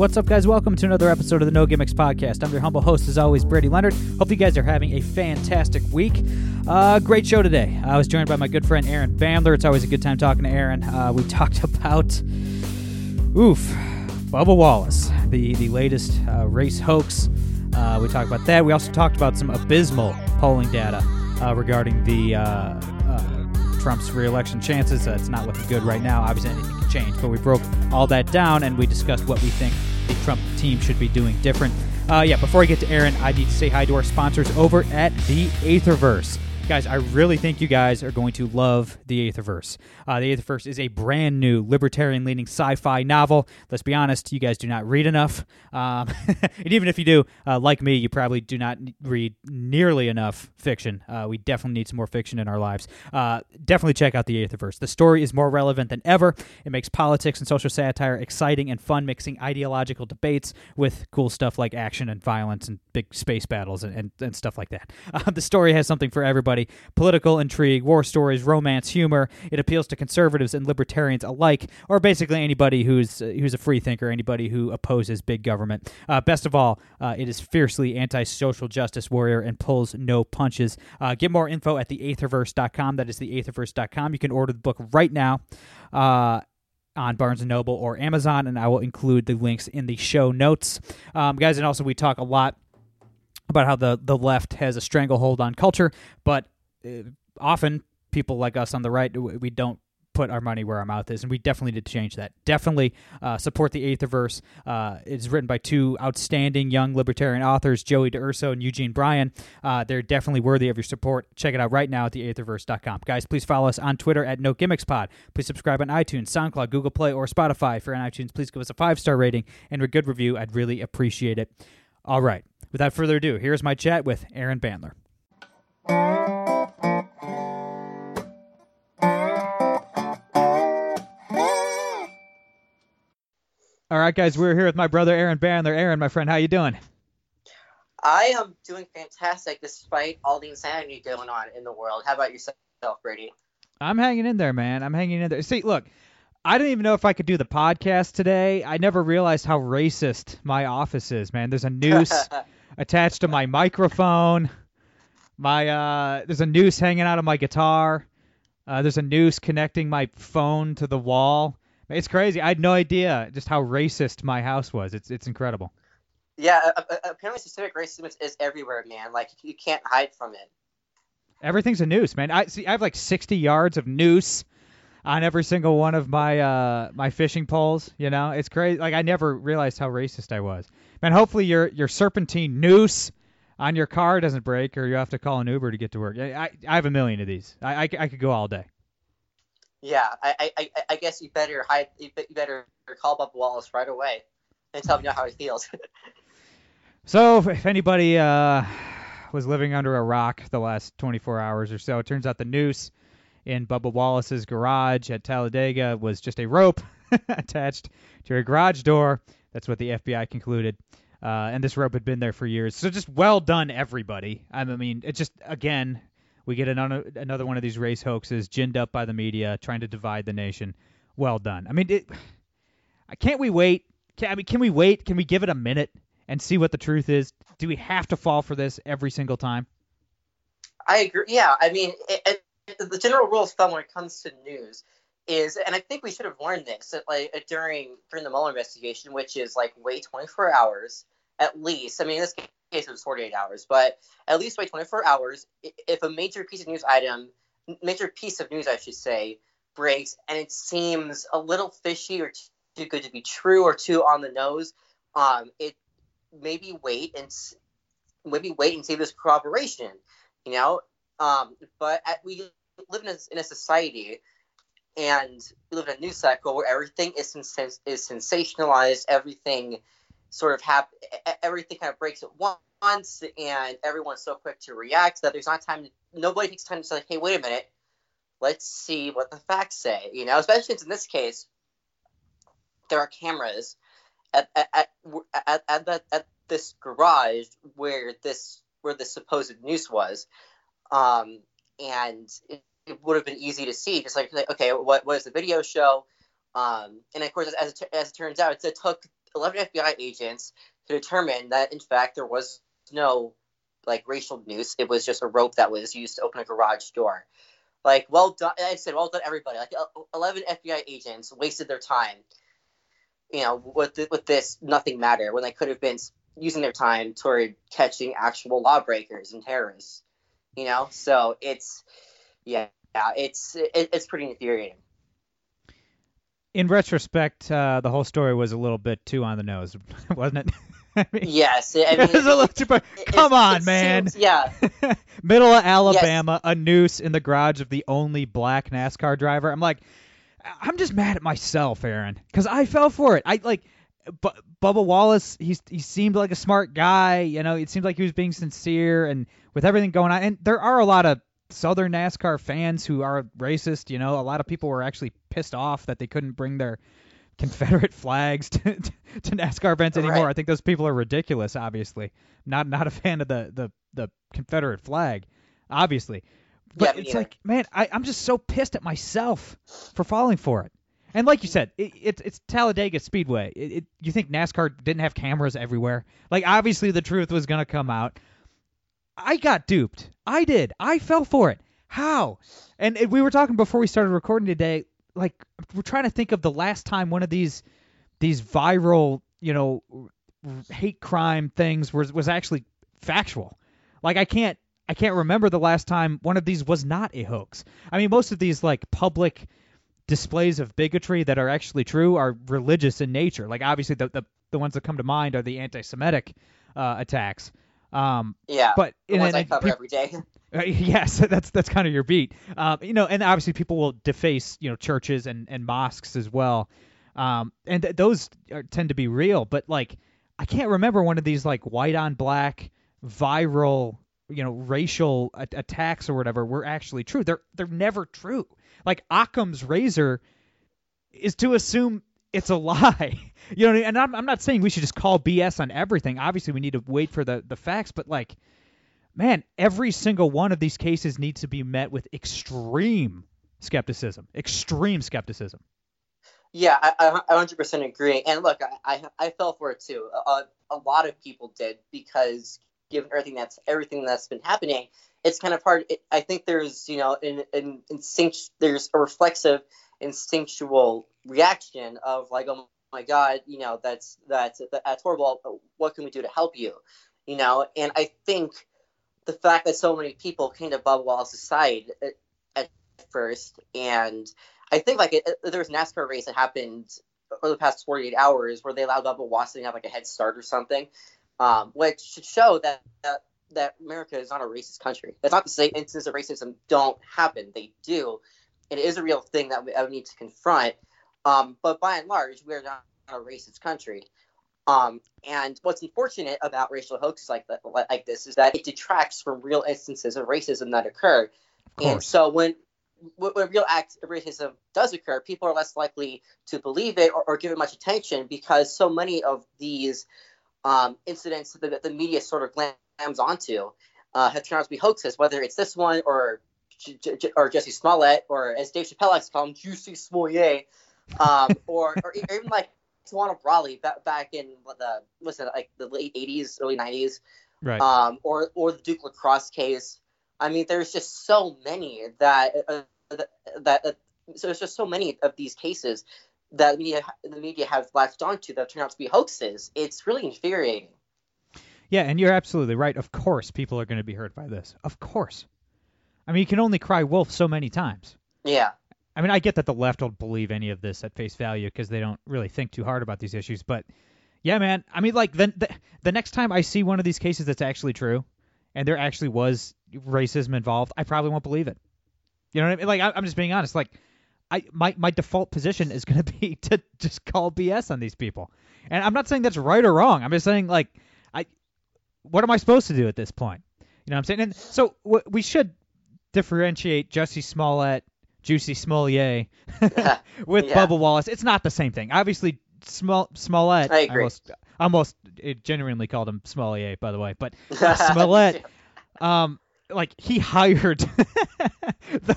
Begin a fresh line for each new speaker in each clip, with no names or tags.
What's up, guys? Welcome to another episode of the No Gimmicks Podcast. I'm your humble host, as always, Brady Leonard. Hope you guys are having a fantastic week. Uh, great show today. I was joined by my good friend Aaron Bandler. It's always a good time talking to Aaron. Uh, we talked about, oof, Bubba Wallace, the, the latest uh, race hoax. Uh, we talked about that. We also talked about some abysmal polling data uh, regarding the uh, Trump's reelection chances. Uh, it's not looking good right now. Obviously, anything can change, but we broke all that down and we discussed what we think the Trump team should be doing different. Uh, yeah, before I get to Aaron, I need to say hi to our sponsors over at the Aetherverse. Guys, I really think you guys are going to love The Aetherverse. Uh, the Aetherverse is a brand new libertarian leaning sci fi novel. Let's be honest, you guys do not read enough. Um, and even if you do, uh, like me, you probably do not read nearly enough fiction. Uh, we definitely need some more fiction in our lives. Uh, definitely check out The Aetherverse. The story is more relevant than ever. It makes politics and social satire exciting and fun, mixing ideological debates with cool stuff like action and violence and big space battles and, and, and stuff like that. Uh, the story has something for everybody political intrigue, war stories, romance, humor. It appeals to conservatives and libertarians alike, or basically anybody who's uh, who's a free thinker, anybody who opposes big government. Uh, best of all, uh, it is fiercely anti-social justice warrior and pulls no punches. Uh, get more info at theaetherverse.com. That is theaetherverse.com. You can order the book right now uh, on Barnes and Noble or Amazon, and I will include the links in the show notes, um, guys. And also, we talk a lot about how the the left has a stranglehold on culture, but uh, often people like us on the right we don't put our money where our mouth is, and we definitely need to change that. Definitely uh, support the Aetherverse. Uh, it's written by two outstanding young libertarian authors, Joey DeUrso and Eugene Bryan. Uh, they're definitely worthy of your support. Check it out right now at theaetherverse.com. Guys, please follow us on Twitter at No. Please subscribe on iTunes, SoundCloud, Google Play, or Spotify. If you're on iTunes, please give us a five star rating and a good review. I'd really appreciate it. All right. Without further ado, here's my chat with Aaron Bandler. All right, guys, we're here with my brother Aaron Bandler. Aaron, my friend, how you doing?
I am doing fantastic despite all the insanity going on in the world. How about yourself, Brady?
I'm hanging in there, man. I'm hanging in there. See, look, I didn't even know if I could do the podcast today. I never realized how racist my office is, man. There's a noose attached to my microphone. My uh, there's a noose hanging out of my guitar. Uh, there's a noose connecting my phone to the wall. It's crazy. I had no idea just how racist my house was. It's it's incredible.
Yeah, apparently systemic racism is everywhere, man. Like you can't hide from it.
Everything's a noose, man. I see. I have like 60 yards of noose on every single one of my uh my fishing poles. You know, it's crazy. Like I never realized how racist I was. Man, hopefully your your serpentine noose on your car doesn't break, or you have to call an Uber to get to work. I I, I have a million of these. I, I, I could go all day.
Yeah, I, I I guess you better hide. You better call Bob Wallace right away and tell me how he feels.
so if anybody uh was living under a rock the last 24 hours or so, it turns out the noose in Bubba Wallace's garage at Talladega was just a rope attached to a garage door. That's what the FBI concluded. Uh, and this rope had been there for years. So just well done, everybody. I mean, it's just again, we get another another one of these race hoaxes ginned up by the media, trying to divide the nation. Well done. I mean, it, can't we wait? Can, I mean, can we wait? Can we give it a minute and see what the truth is? Do we have to fall for this every single time?
I agree. Yeah, I mean, it, it, the general rule of thumb when it comes to news is, and I think we should have learned this like during during the Mueller investigation, which is like wait 24 hours at least. I mean, in this case it was 48 hours, but at least wait 24 hours. If a major piece of news item, major piece of news, I should say, breaks and it seems a little fishy or too good to be true or too on the nose, um, it maybe wait and maybe wait and see this corroboration. You know, um, but at, we live in a, in a society and we live in a news cycle where everything is sens- is sensationalized, everything sort of hap- everything kind of breaks at once, and everyone's so quick to react that there's not time. To, nobody takes time to say, "Hey, wait a minute, let's see what the facts say." You know, especially since in this case, there are cameras at at at, at, at this garage where this where the supposed noose was, um, and it, it would have been easy to see, just like, okay, what is the video show? Um, and of course, as it, as it turns out, it took 11 FBI agents to determine that, in fact, there was no like racial noose. It was just a rope that was used to open a garage door. Like, well done. I said, well done, everybody. Like, 11 FBI agents wasted their time, you know, with the, with this nothing matter when they could have been using their time toward catching actual lawbreakers and terrorists. You know, so it's yeah, yeah it's it, it's pretty infuriating
in retrospect, uh, the whole story was a little bit too on the nose, wasn't it?
I mean, yes, I mean,
it was a little too. It, Come on, it man.
Seems, yeah.
Middle of Alabama, yes. a noose in the garage of the only black NASCAR driver. I'm like, I'm just mad at myself, Aaron, because I fell for it. I like. B- Bubba Wallace, he's he seemed like a smart guy. You know, it seemed like he was being sincere, and with everything going on, and there are a lot of Southern NASCAR fans who are racist. You know, a lot of people were actually pissed off that they couldn't bring their Confederate flags to, to, to NASCAR events anymore. Right. I think those people are ridiculous. Obviously, not not a fan of the the, the Confederate flag, obviously. But yeah, it's like, man, I, I'm just so pissed at myself for falling for it. And like you said, it, it, it's Talladega Speedway. It, it, you think NASCAR didn't have cameras everywhere? Like, obviously, the truth was going to come out. I got duped. I did. I fell for it. How? And we were talking before we started recording today. Like we're trying to think of the last time one of these these viral, you know, hate crime things was was actually factual. Like I can't I can't remember the last time one of these was not a hoax. I mean, most of these like public displays of bigotry that are actually true are religious in nature. Like obviously the the, the ones that come to mind are the anti-Semitic uh, attacks. Um,
yeah,
but
the ones I cover pe- every day.
Uh, yes, that's that's kind of your beat. Um, you know, and obviously people will deface you know churches and, and mosques as well, um, and th- those are, tend to be real. But like, I can't remember one of these like white on black viral you know racial a- attacks or whatever were actually true. They're they're never true. Like Occam's razor is to assume it's a lie. You know, I mean? and I'm, I'm not saying we should just call BS on everything. Obviously, we need to wait for the the facts, but like, man, every single one of these cases needs to be met with extreme skepticism. Extreme skepticism.
Yeah, I, I 100% agree. And look, I, I, I fell for it too. A, a lot of people did because given everything that's everything that's been happening, it's kind of hard. It, I think there's you know an, an instinct. There's a reflexive instinctual reaction of like, oh my god, you know, that's that's that's horrible. What can we do to help you? You know, and I think the fact that so many people came to Bubba Wallace's side at, at first, and I think like it, there was NASCAR race that happened over the past 48 hours where they allowed Bubba Wallace to have like a head start or something, um, which should show that, that that America is not a racist country. That's not to say instances of racism don't happen; they do, it is a real thing that we, that we need to confront. Um, but by and large, we're not a racist country. Um, and what's unfortunate about racial hoaxes like that, like this, is that it detracts from real instances of racism that occur. And so when when real acts of racism does occur, people are less likely to believe it or, or give it much attention because so many of these um, incidents that the media sort of glams onto uh, have turned out to be hoaxes, whether it's this one or or Jussie Smollett, or as Dave Chappelle likes to call him, Juicy Smollett, um, or, or even like Tawana Brawley back, back in the was it like the late '80s, early '90s,
right?
Um, or or the Duke Lacrosse case. I mean, there's just so many that uh, that, uh, so there's just so many of these cases that the media the media have latched onto that turn out to be hoaxes. It's really infuriating.
Yeah, and you're absolutely right. Of course, people are going to be hurt by this. Of course. I mean, you can only cry wolf so many times.
Yeah.
I mean, I get that the left will believe any of this at face value because they don't really think too hard about these issues. But yeah, man. I mean, like the, the the next time I see one of these cases that's actually true, and there actually was racism involved, I probably won't believe it. You know what I mean? Like I, I'm just being honest. Like I my my default position is going to be to just call BS on these people. And I'm not saying that's right or wrong. I'm just saying like I, what am I supposed to do at this point? You know what I'm saying? And so w- we should differentiate Jussie Smollett, Juicy Smollett with
Yeah.
Bubba Wallace. It's not the same thing. Obviously, Smol- Smollett.
I agree.
almost, almost it genuinely called him Smollett, by the way. But Smollett, um, like he hired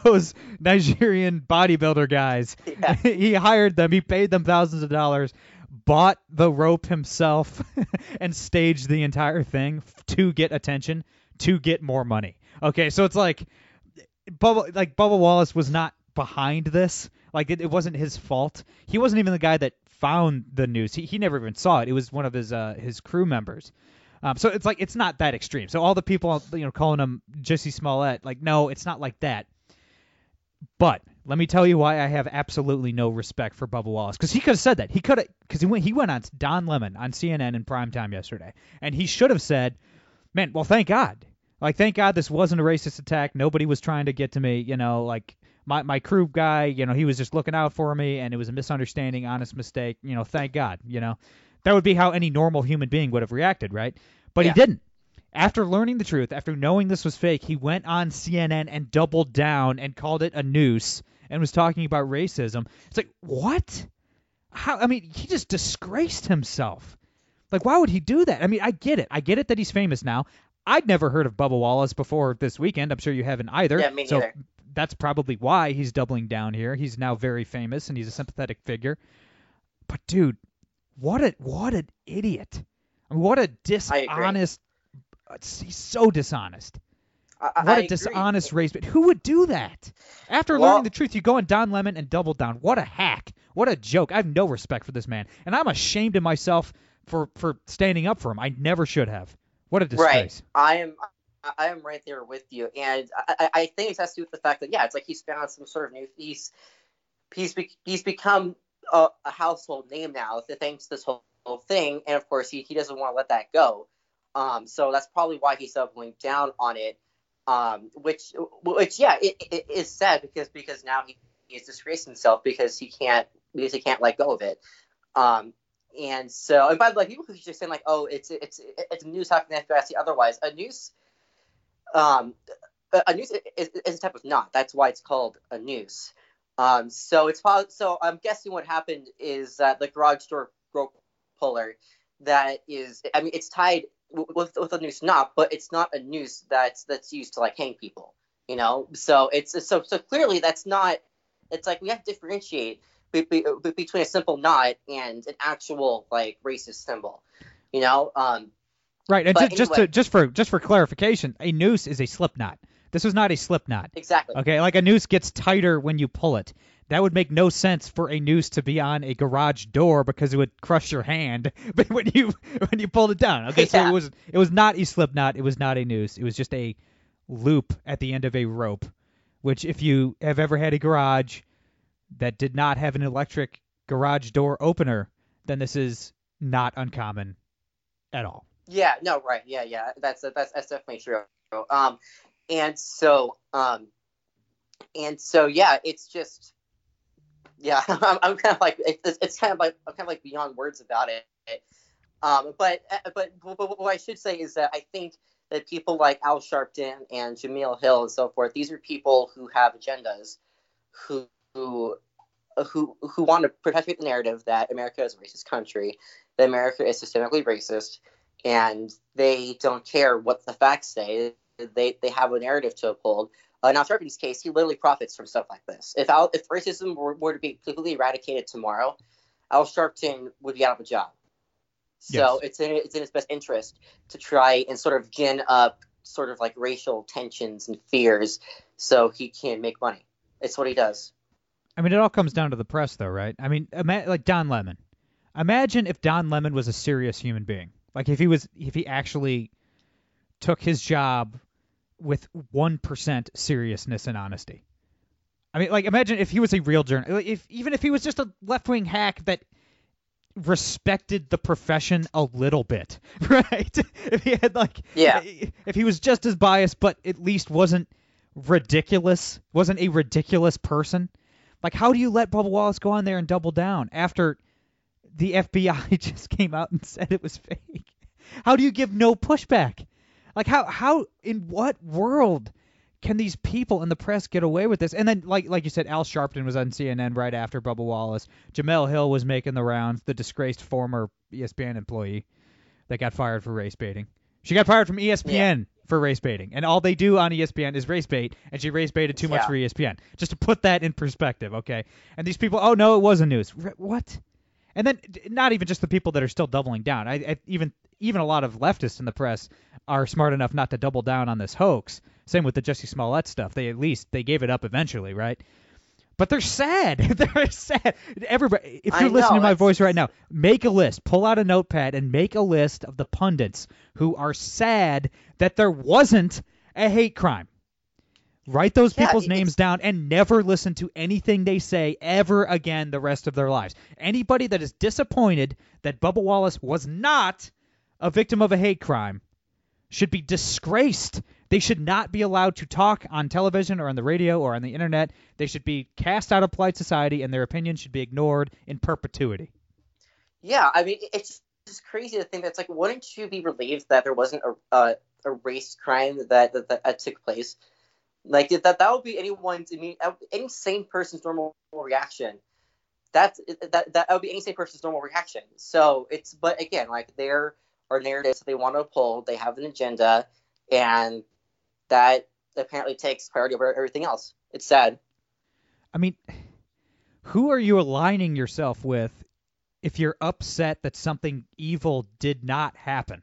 those Nigerian bodybuilder guys.
Yeah.
he hired them. He paid them thousands of dollars, bought the rope himself, and staged the entire thing to get attention, to get more money. Okay, so it's like Bubba, like Bubba Wallace was not behind this. Like it, it wasn't his fault. He wasn't even the guy that found the news. He he never even saw it. It was one of his uh his crew members. Um, so it's like it's not that extreme. So all the people you know calling him Jussie Smollett, like no, it's not like that. But let me tell you why I have absolutely no respect for Bubba Wallace because he could have said that. He could have because he went he went on Don Lemon on CNN in prime time yesterday, and he should have said, "Man, well, thank God. Like, thank God this wasn't a racist attack. Nobody was trying to get to me. You know, like." My, my crew guy, you know, he was just looking out for me, and it was a misunderstanding, honest mistake. You know, thank God. You know, that would be how any normal human being would have reacted, right? But
Yeah.
he didn't. After learning the truth, after knowing this was fake, he went on CNN and doubled down and called it a noose and was talking about racism. It's like, what? How? I mean, he just disgraced himself. Like, why would he do that? I mean, I get it. I get it that he's famous now. I'd never heard of Bubba Wallace before this weekend. I'm sure you haven't either.
Yeah, me
so
neither.
that's probably why he's doubling down here. He's now very famous and he's a sympathetic figure. But dude, what a what an idiot! I mean, what a dishonest. Uh, he's so dishonest.
I, I
What a dishonest race. But who would do that? After
Well-
learning the truth, you go on Don Lemon and double down. What a hack! What a joke! I have no respect for this man, and I'm ashamed of myself for for standing up for him. I never should have. What a disgrace!
Right. I am. I- am right there with you, and I, I- think it has to do with the fact that yeah, it's like he's found some sort of new. He's he's he's become a, a household name now thanks to this whole, whole thing, and of course he, he doesn't want to let that go. Um, so that's probably why he's doubling down on it. Um, which which yeah, it, it is sad because because now he he's disgraced himself because he can't because he can't let go of it. Um, and so, and by the way, people who just saying like, "Oh, it's it's it's a noose. How can the FBI say otherwise?" A noose, um, a noose is, is a type of knot. That's why it's called a noose. Um, so it's so I'm guessing what happened is that the garage door rope puller that is, I mean, it's tied with with a noose knot, but it's not a noose that's that's used to like hang people. You know, so it's so so clearly that's not. It's like we have to differentiate be, be, be- between a simple knot and an actual like racist symbol. You know, um,
Right, and
But
ju- just to just for just for clarification, a noose is a slip knot. This was not a slip knot.
exactly.
Okay, like a noose gets tighter when you pull it. That would make no sense for a noose to be on a garage door because it would crush your hand. But when you when you pulled it down, okay, so it was it was not a slip knot. It was not a noose. It was just a loop at the end of a rope. Which, if you have ever had a garage that did not have an electric garage door opener, then this is not uncommon at all.
Yeah, no, right. Yeah, yeah. That's that's that's definitely true. Um, and so um, and so yeah, it's just yeah. I'm, I'm kind of like it's, it's kind of like I'm kind of like beyond words about it. Um, but but but what I should say is that I think that people like Al Sharpton and Jemele Hill and so forth, these are people who have agendas, who who who who want to perpetuate the narrative that America is a racist country, that America is systemically racist, and they don't care what the facts say. They they have a narrative to uphold. Uh, in Al Sharpton's case, he literally profits from stuff like this. If Al, if racism were, were to be completely eradicated tomorrow, Al Sharpton would be out of a job. So
Yes.
it's in it's in his best interest to try and sort of gin up sort of like racial tensions and fears, so he can make money. It's what he does.
I mean, it all comes down to the press, though, right? I mean, ima- like Don Lemon. Imagine if Don Lemon was a serious human being. Like if he was, if he actually took his job with one percent seriousness and honesty. I mean, like imagine if he was a real journalist. If even if he was just a left-wing hack that respected the profession a little bit, right? if he had like,
Yeah.
if he was just as biased, but at least wasn't ridiculous, wasn't a ridiculous person. Like, how do you let Bubba Wallace go on there and double down after the FBI just came out and said it was fake? how do you give no pushback? Like how how in what world can these people in the press get away with this? And then like like you said, Al Sharpton was on CNN right after Bubba Wallace. Jemele Hill was making the rounds, the disgraced former ESPN employee that got fired for race baiting. She got fired from ESPN yeah. For race baiting, and all they do on ESPN is race bait, and she race baited too much yeah. for ESPN. Just to put that in perspective, okay? And these people, oh no, it wasn't news. R- what? And then not even just the people that are still doubling down. I, I even even a lot of leftists in the press are smart enough not to double down on this hoax. Same with the Jussie Smollett stuff. They at least they gave it up eventually, right? But they're sad. they're sad. Everybody, if you're listening to my voice right now, make a list. Pull out a notepad and make a list of the pundits who are sad that there wasn't a hate crime. Write those yeah, people's names down and never listen to anything they say ever again the rest of their lives. Anybody that is disappointed that Bubba Wallace was not a victim of a hate crime should be disgraced. They should not be allowed to talk on television or on the radio or on the internet. They should be cast out of polite society and their opinions should be ignored in perpetuity.
Yeah, I mean, it's just crazy to think that it's like, wouldn't you be relieved that there wasn't a, a, a race crime that, that, that, that took place? Like that that would be anyone's I mean any sane person's normal reaction. That's that that would be any sane person's normal reaction. So it's but again like there are narratives that they want to uphold. They have an agenda, and that apparently takes priority over everything else. It's sad.
I mean, who are you aligning yourself with if you're upset that something evil did not happen?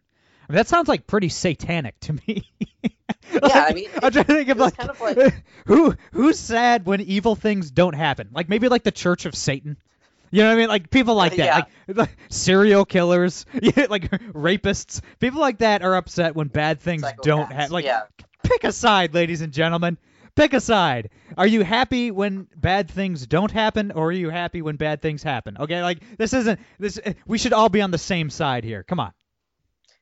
I mean, that sounds like pretty satanic to me.
like, yeah, I mean,
I'm trying to think of like, kind of like who who's sad when evil things don't happen. Like maybe like the Church of Satan. You know what I mean? Like people like that, yeah. like, like serial killers, like rapists. People like that are upset when bad things don't happen. Like,
yeah.
pick a side, ladies and gentlemen. Pick a side. Are you happy when bad things don't happen, or are you happy when bad things happen? Okay, like this isn't this. We should all be on the same side here. Come on.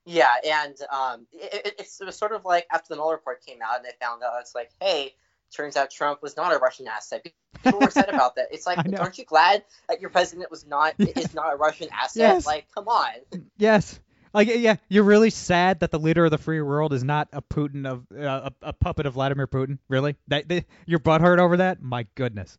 Yeah, and um, it, it's, it was sort of like after the Mueller report came out, and they found out it's like, hey, turns out Trump was not a Russian asset. People were sad about that. It's like, aren't you glad that your president was not yeah. is not a Russian asset? Yes. Like, come on.
Yes. Like, yeah, you're really sad that the leader of the free world is not a Putin of uh, a, a, puppet of Vladimir Putin. Really? That they, your butt hurt over that? My goodness.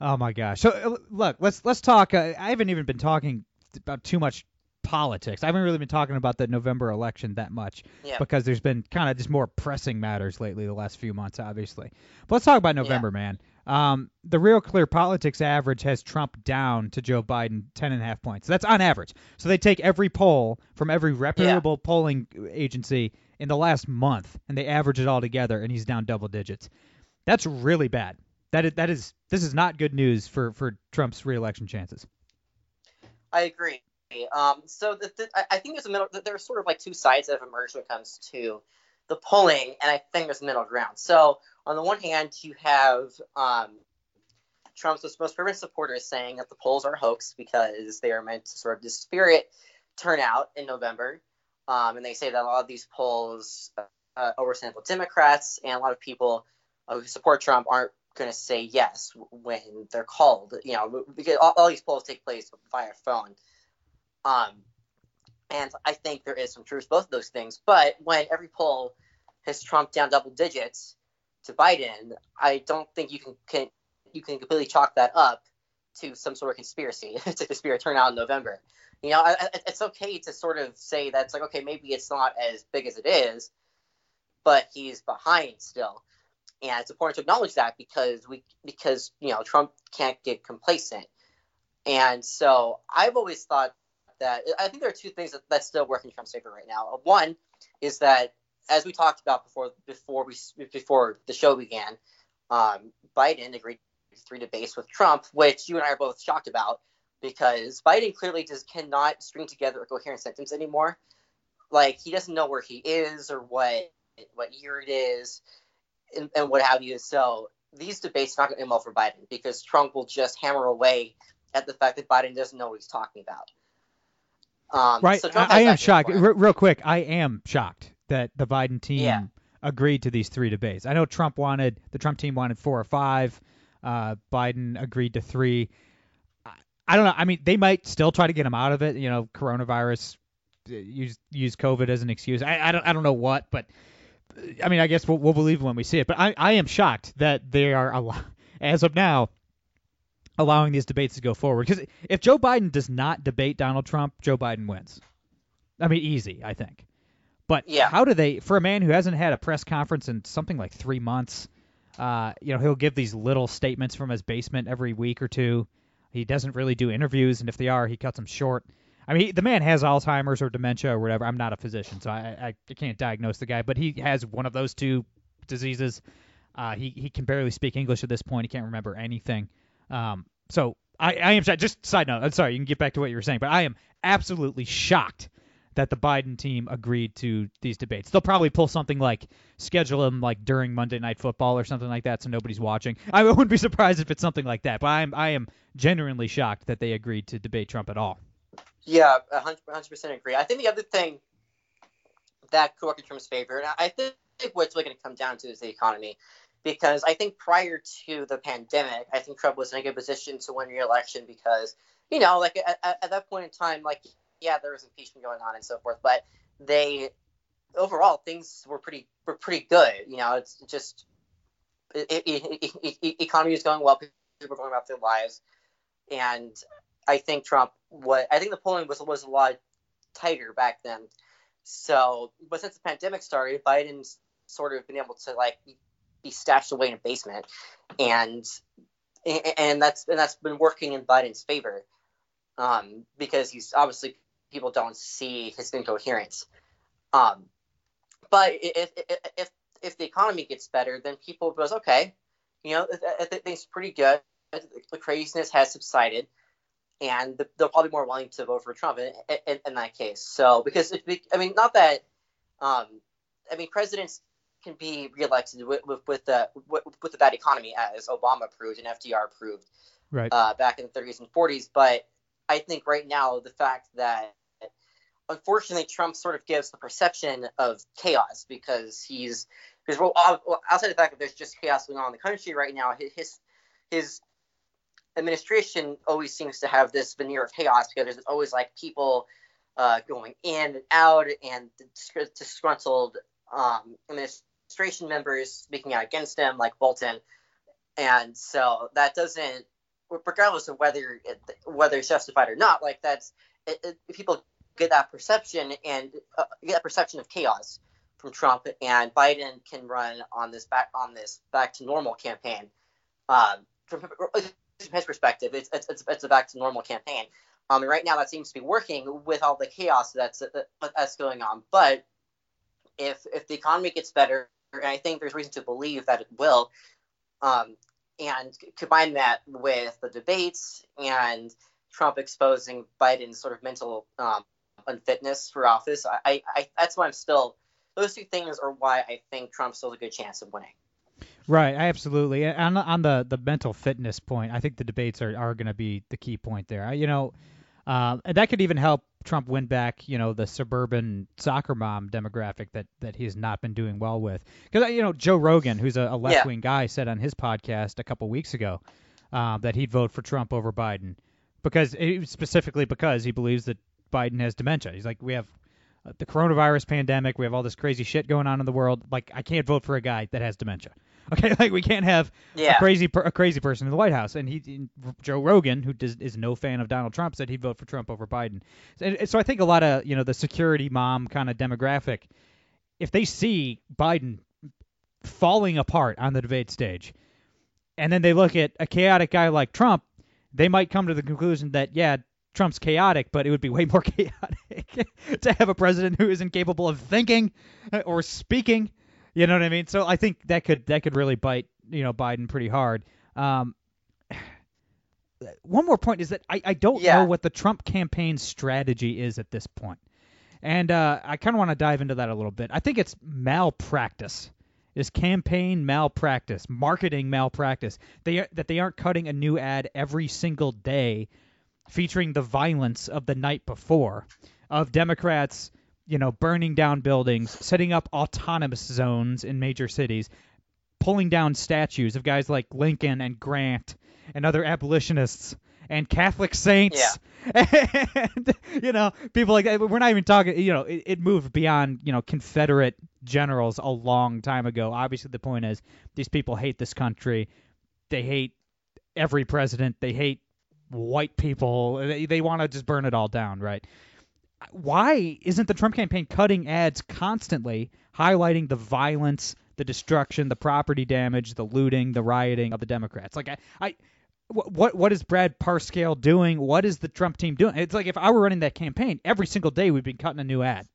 Oh my gosh. So uh, look, let's let's talk. Uh, I haven't even been talking about too much politics. I haven't really been talking about the November election that much
yeah.
because there's been kind of just more pressing matters lately the last few months, obviously. But let's talk about November, yeah. man. Um, the Real Clear Politics average has Trump down to Joe Biden ten and a half points. That's on average. So they take every poll from every reputable yeah. polling agency in the last month and they average it all together, and he's down double digits. That's really bad. That is, that is this is not good news for for Trump's reelection chances.
I agree. Um, so the, the, I think there's a middle. There's sort of like two sides that have emerged when it comes to the polling, and I think there's middle ground. So on the one hand, you have um, Trump's most fervent supporters saying that the polls are a hoax because they are meant to sort of dispirit turnout in November, um, and they say that a lot of these polls uh, oversample Democrats, and a lot of people uh, who support Trump aren't going to say yes when they're called. You know, because all, all these polls take place via phone. Um, and I think there is some truth to both of those things. But when every poll has Trump down double digits to Biden, I don't think you can, can you can completely chalk that up to some sort of conspiracy to conspire turnout in November. You know, I, I, it's okay to sort of say that's like okay, maybe it's not as big as it is, but he's behind still, and it's important to acknowledge that because we because you know Trump can't get complacent, and so I've always thought that I think there are two things that, that still working Trump's favor right now. One is that, as we talked about before, before we before the show began, um, Biden agreed three debates with Trump, which you and I are both shocked about because Biden clearly just cannot string together a coherent sentence anymore. Like he doesn't know where he is or what what year it is, and, and what have you. So these debates are not going to end well for Biden because Trump will just hammer away at the fact that Biden doesn't know what he's talking about. Um,
right. So I, I am shocked. R- real quick, I am shocked that the Biden team yeah. agreed to these three debates. I know Trump wanted the Trump team wanted four or five. Uh, Biden agreed to three. I, I don't know. I mean, they might still try to get him out of it. You know, coronavirus use use COVID as an excuse. I, I don't I don't know what, but I mean I guess we'll, we'll believe when we see it. But I I am shocked that they are al- as of now allowing these debates to go forward. Because if Joe Biden does not debate Donald Trump, Joe Biden wins. I mean, easy, I think. But
Yeah.
how do they, for a man who hasn't had a press conference in something like three months, uh, you know, he'll give these little statements from his basement every week or two. He doesn't really do interviews, and if they are, he cuts them short. I mean, he, the man has Alzheimer's or dementia or whatever. I'm not a physician, so I, I can't diagnose the guy, but he has one of those two diseases. Uh, he he can barely speak English at this point. He can't remember anything. Um, so I, I am. Just side note. I'm sorry. You can get back to what you were saying, but I am absolutely shocked that the Biden team agreed to these debates. They'll probably pull something like schedule them like during Monday Night Football or something like that, so nobody's watching. I wouldn't be surprised if it's something like that. But I am I am genuinely shocked that they agreed to debate Trump at all.
Yeah, a hundred hundred percent agree. I think the other thing that could work in Trump's favor, and I think what's really going to come down to is the economy, because I think prior to the pandemic, I think Trump was in a good position to win re-election because you know, like at, at, at that point in time, like yeah, there was impeachment going on and so forth, but they overall things were pretty were pretty good. You know, it's just it, it, it, economy is going well. People are going about their lives, and I think Trump. What I think the polling was was a lot tighter back then. So, but since the pandemic started, Biden's sort of been able to like be stashed away in a basement, and and that's and that's been working in Biden's favor, um, because he's obviously people don't see his incoherence. Um, but if if if, the economy gets better, then people goes okay, you know, things pretty good. The craziness has subsided and they'll probably more willing to vote for Trump in, in, in that case. So because if I mean, not that, um, I mean, presidents can be reelected with with, with the with, with the bad economy as Obama proved and FDR proved
right.
uh, back in the 30s and 40s. But I think right now the fact that unfortunately Trump sort of gives the perception of chaos because he's because well, outside the fact that there's just chaos going on in the country right now, his his administration always seems to have this veneer of chaos because there's always like people uh, going in and out and disgruntled um, administration members speaking out against him, like Bolton. And so that doesn't, regardless of whether it, whether it's justified or not, like that's it, it, people get that perception and uh, get that perception of chaos from Trump, and Biden can run on this back on this back to normal campaign. Um, from, his perspective, it's it's it's a back to normal campaign. Um, and right now that seems to be working with all the chaos that's that's going on. But if if the economy gets better, and I think there's reason to believe that it will, um, and combine that with the debates and Trump exposing Biden's sort of mental um, unfitness for office, I, I that's why I'm still those two things are why I think Trump still has a good chance of winning.
Right, absolutely. On on the the mental fitness point, I think the debates are are going to be the key point there. You know, uh, and that could even help Trump win back, you know, the suburban soccer mom demographic that that he's not been doing well with. Because you know, Joe Rogan, who's a, a left wing yeah. guy, said on his podcast a couple weeks ago uh, that he'd vote for Trump over Biden because specifically because he believes that Biden has dementia. He's like, we have Uh, the coronavirus pandemic, we have all this crazy shit going on in the world. Like, I can't vote for a guy that has dementia. Okay, like we can't have
yeah.
a crazy per, a crazy person in the White House. And he, Joe Rogan, who does, is no fan of Donald Trump, said he'd vote for Trump over Biden. So, so I think a lot of you know the security mom kind of demographic, if they see Biden falling apart on the debate stage, and then they look at a chaotic guy like Trump, they might come to the conclusion that yeah, Trump's chaotic, but it would be way more chaotic to have a president who is incapable of thinking or speaking. You know what I mean? So I think that could that could really bite you know Biden pretty hard. Um, one more point is that I, I don't
yeah.
know what the Trump campaign strategy is at this point. point, and uh, I kind of want to dive into that a little bit. I think it's malpractice. Is campaign malpractice, marketing malpractice. They that they aren't cutting a new ad every single day, featuring the violence of the night before, of Democrats you know, burning down buildings, setting up autonomous zones in major cities, pulling down statues of guys like Lincoln and Grant and other abolitionists, and Catholic saints.
Yeah.
And you know, people like that. We're not even talking. You know, it, it moved beyond you know Confederate generals a long time ago. Obviously, the point is these people hate this country. They hate every president. They hate white people. They, they want to just burn it all down, right? Why isn't the Trump campaign cutting ads constantly highlighting the violence, the destruction, the property damage, the looting, the rioting of the Democrats? Like I, I what what is Brad Parscale doing? What is the Trump team doing? It's like if I were running that campaign, every single day we'd be cutting a new ad.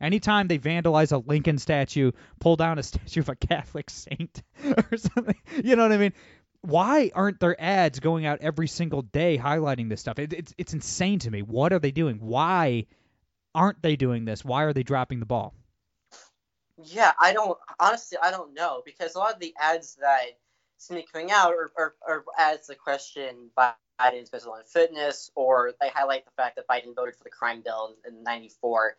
Anytime they vandalize a Lincoln statue, pull down a statue of a Catholic saint or something, you know what I mean? Why aren't there ads going out every single day highlighting this stuff? It, it's it's insane to me. What are they doing? Why aren't they doing this? Why are they dropping the ball?
Yeah, I don't honestly I don't know because a lot of the ads that seem to be coming out are, are, are ads that question Biden's physical and fitness, or they highlight the fact that Biden voted for the crime bill in, in '94.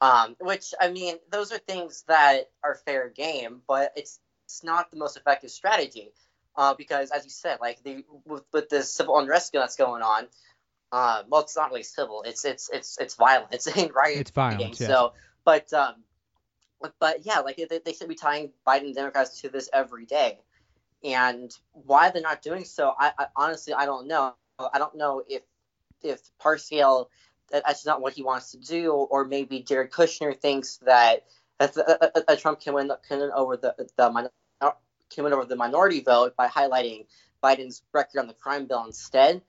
Um, which I mean, those are things that are fair game, but it's it's not the most effective strategy uh, because, as you said, like the with, with the civil unrest that's going on, uh, well, it's not really civil. It's it's it's it's violent. It's in rioting.
It's violence. Yes.
So, but um, but yeah, like they, they should be tying Biden Democrats to this every day, and why they're not doing so, I, I honestly I don't know. I don't know if if Parscale that's not what he wants to do, or maybe Jared Kushner thinks that that, Trump can win, can win over the the can win over the minority vote by highlighting Biden's record on the crime bill instead.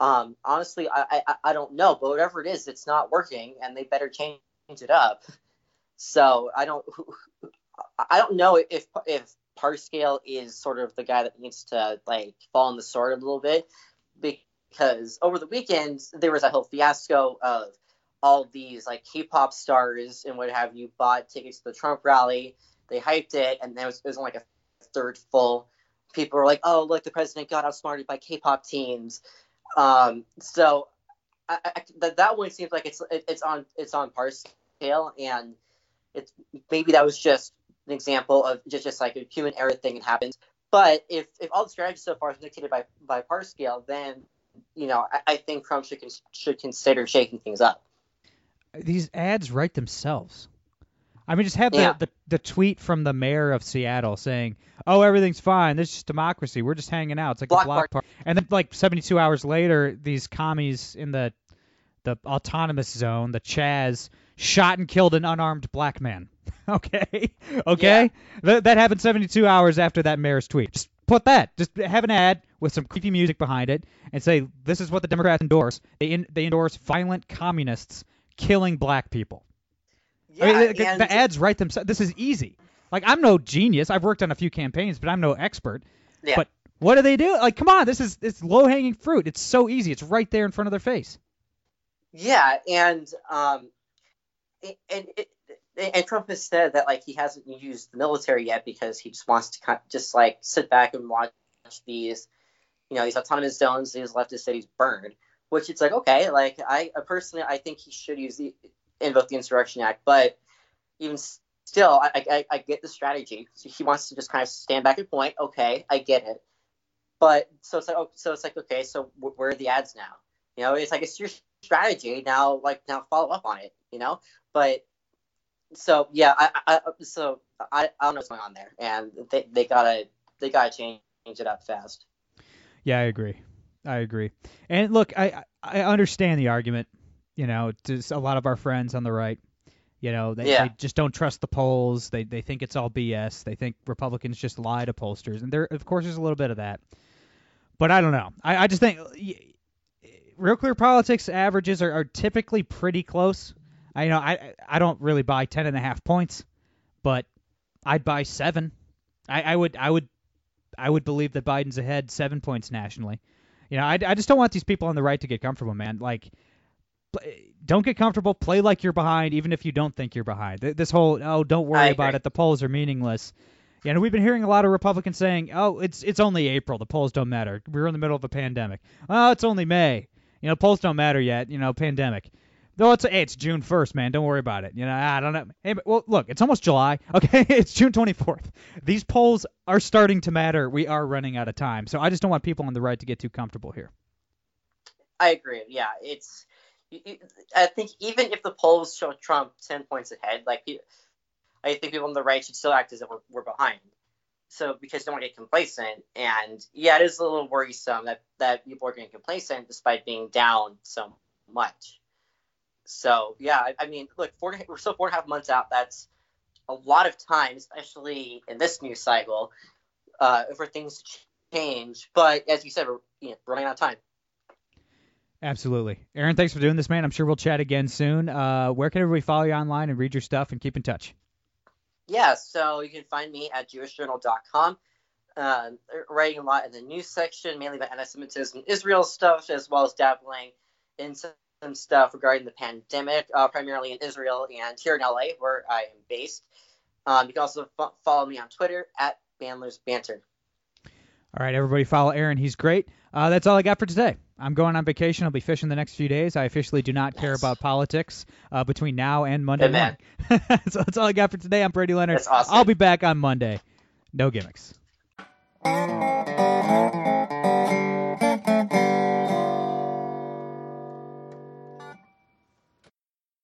Um, honestly, I, I I don't know, but whatever it is, it's not working, and they better change it up. So I don't I don't know if if Parscale is sort of the guy that needs to like fall on the sword a little bit because over the weekend there was a whole fiasco of all these like K-pop stars and what have you bought tickets to the Trump rally. They hyped it, and then it was, it was only like a third full. People were like, "Oh, look, the president got outsmarted by K-pop teams." Um, so I, I, that that one seems like it's it, it's on it's on Parscale, and it's maybe that was just an example of just just like a human error thing that happens. But if if all the strategy so far is dictated by by Parscale, then you know I, I think Trump should should consider shaking things up.
These ads write themselves. I mean, just have the,
Yeah.
the, the tweet from the mayor of Seattle saying, "Oh, everything's fine. This is just democracy. We're just hanging out. It's like
Block
a block party." And then, like 72 hours later, these commies in the the autonomous zone, the Chaz, shot and killed an unarmed black man. okay, okay, that, that happened 72 hours after that mayor's tweet. Just put that. Just have an ad with some creepy music behind it and say, "This is what the Democrats endorse. They in, they endorse violent communists killing black people."
Yeah,
I mean, the, the ads write themselves. This is easy. Like I'm no genius. I've worked on a few campaigns, but I'm no expert.
Yeah.
But what do they do? Like, come on, this is it's low hanging fruit. It's so easy. It's right there in front of their face.
Yeah, and um, and and, and Trump has said that like he hasn't used the military yet because he just wants to kind just like sit back and watch these, you know, these autonomous zones these leftist cities burned. Which it's like okay, like I personally I think he should use the invoke the Insurrection Act, but even still, I, I I get the strategy. So he wants to just kind of stand back and point. Okay, I get it. But so it's like oh, so it's like okay, so wh- where are the ads now? You know, it's like it's your strategy now. Like now, follow up on it. You know, but so yeah, I, I so I, I don't know what's going on there, and they, they gotta they gotta change it up fast.
Yeah, I agree. I agree. And look, I I understand the argument. You know, to a lot of our friends on the right, you know, they,
Yeah.
they just don't trust the polls. They they think it's all BS. They think Republicans just lie to pollsters, and there of course there's a little bit of that. But I don't know. I, I just think uh, real clear politics averages are, are typically pretty close. I you know I I don't really buy ten and a half points, but I'd buy seven. I, I would I would I would believe that Biden's ahead seven points nationally. You know, I, I just don't want these people on the right to get comfortable, man. Like, don't get comfortable. Play like you're behind, even if you don't think you're behind. This whole oh, don't worry about it. The polls are meaningless. You know, we've been hearing a lot of Republicans saying, "Oh, it's it's only April. The polls don't matter. We're in the middle of a pandemic. Oh, it's only May. You know, polls don't matter yet. You know, pandemic. Though it's hey, it's June 1st, man. Don't worry about it. You know, I don't know. Hey, but, well, look, it's almost July. Okay, it's June 24th. These polls are starting to matter. We are running out of time. So I just don't want people on the right to get too comfortable here.
I agree. Yeah, it's. I think even if the polls show Trump ten points ahead, like I think people on the right should still act as if we're, we're behind. So because they don't want to get complacent, and yeah, it is a little worrisome that that people are getting complacent despite being down so much. So yeah, I, I mean, look, four, we're still four and a half months out. That's a lot of time, especially in this news cycle, uh, for things to change. But as you said, we're you know, running out of time.
Absolutely. Aaron, thanks for doing this, man. I'm sure we'll chat again soon. Uh, where can everybody follow you online and read your stuff and keep in touch?
Yeah, so you can find me at jewishjournal.com. Uh, writing a lot in the news section, mainly about anti-Semitism, Israel stuff, as well as dabbling in some stuff regarding the pandemic, uh, primarily in Israel and here in LA, where I am based. Um, you can also f- follow me on Twitter at Bandler's Banter.
All right, everybody, follow Aaron. He's great. Uh, that's all I got for today. I'm going on vacation. I'll be fishing the next few days. I officially do not care about politics uh, between now and Monday morning. so that's all I got for today. I'm Brady Leonard.
Awesome.
I'll be back on Monday. No gimmicks.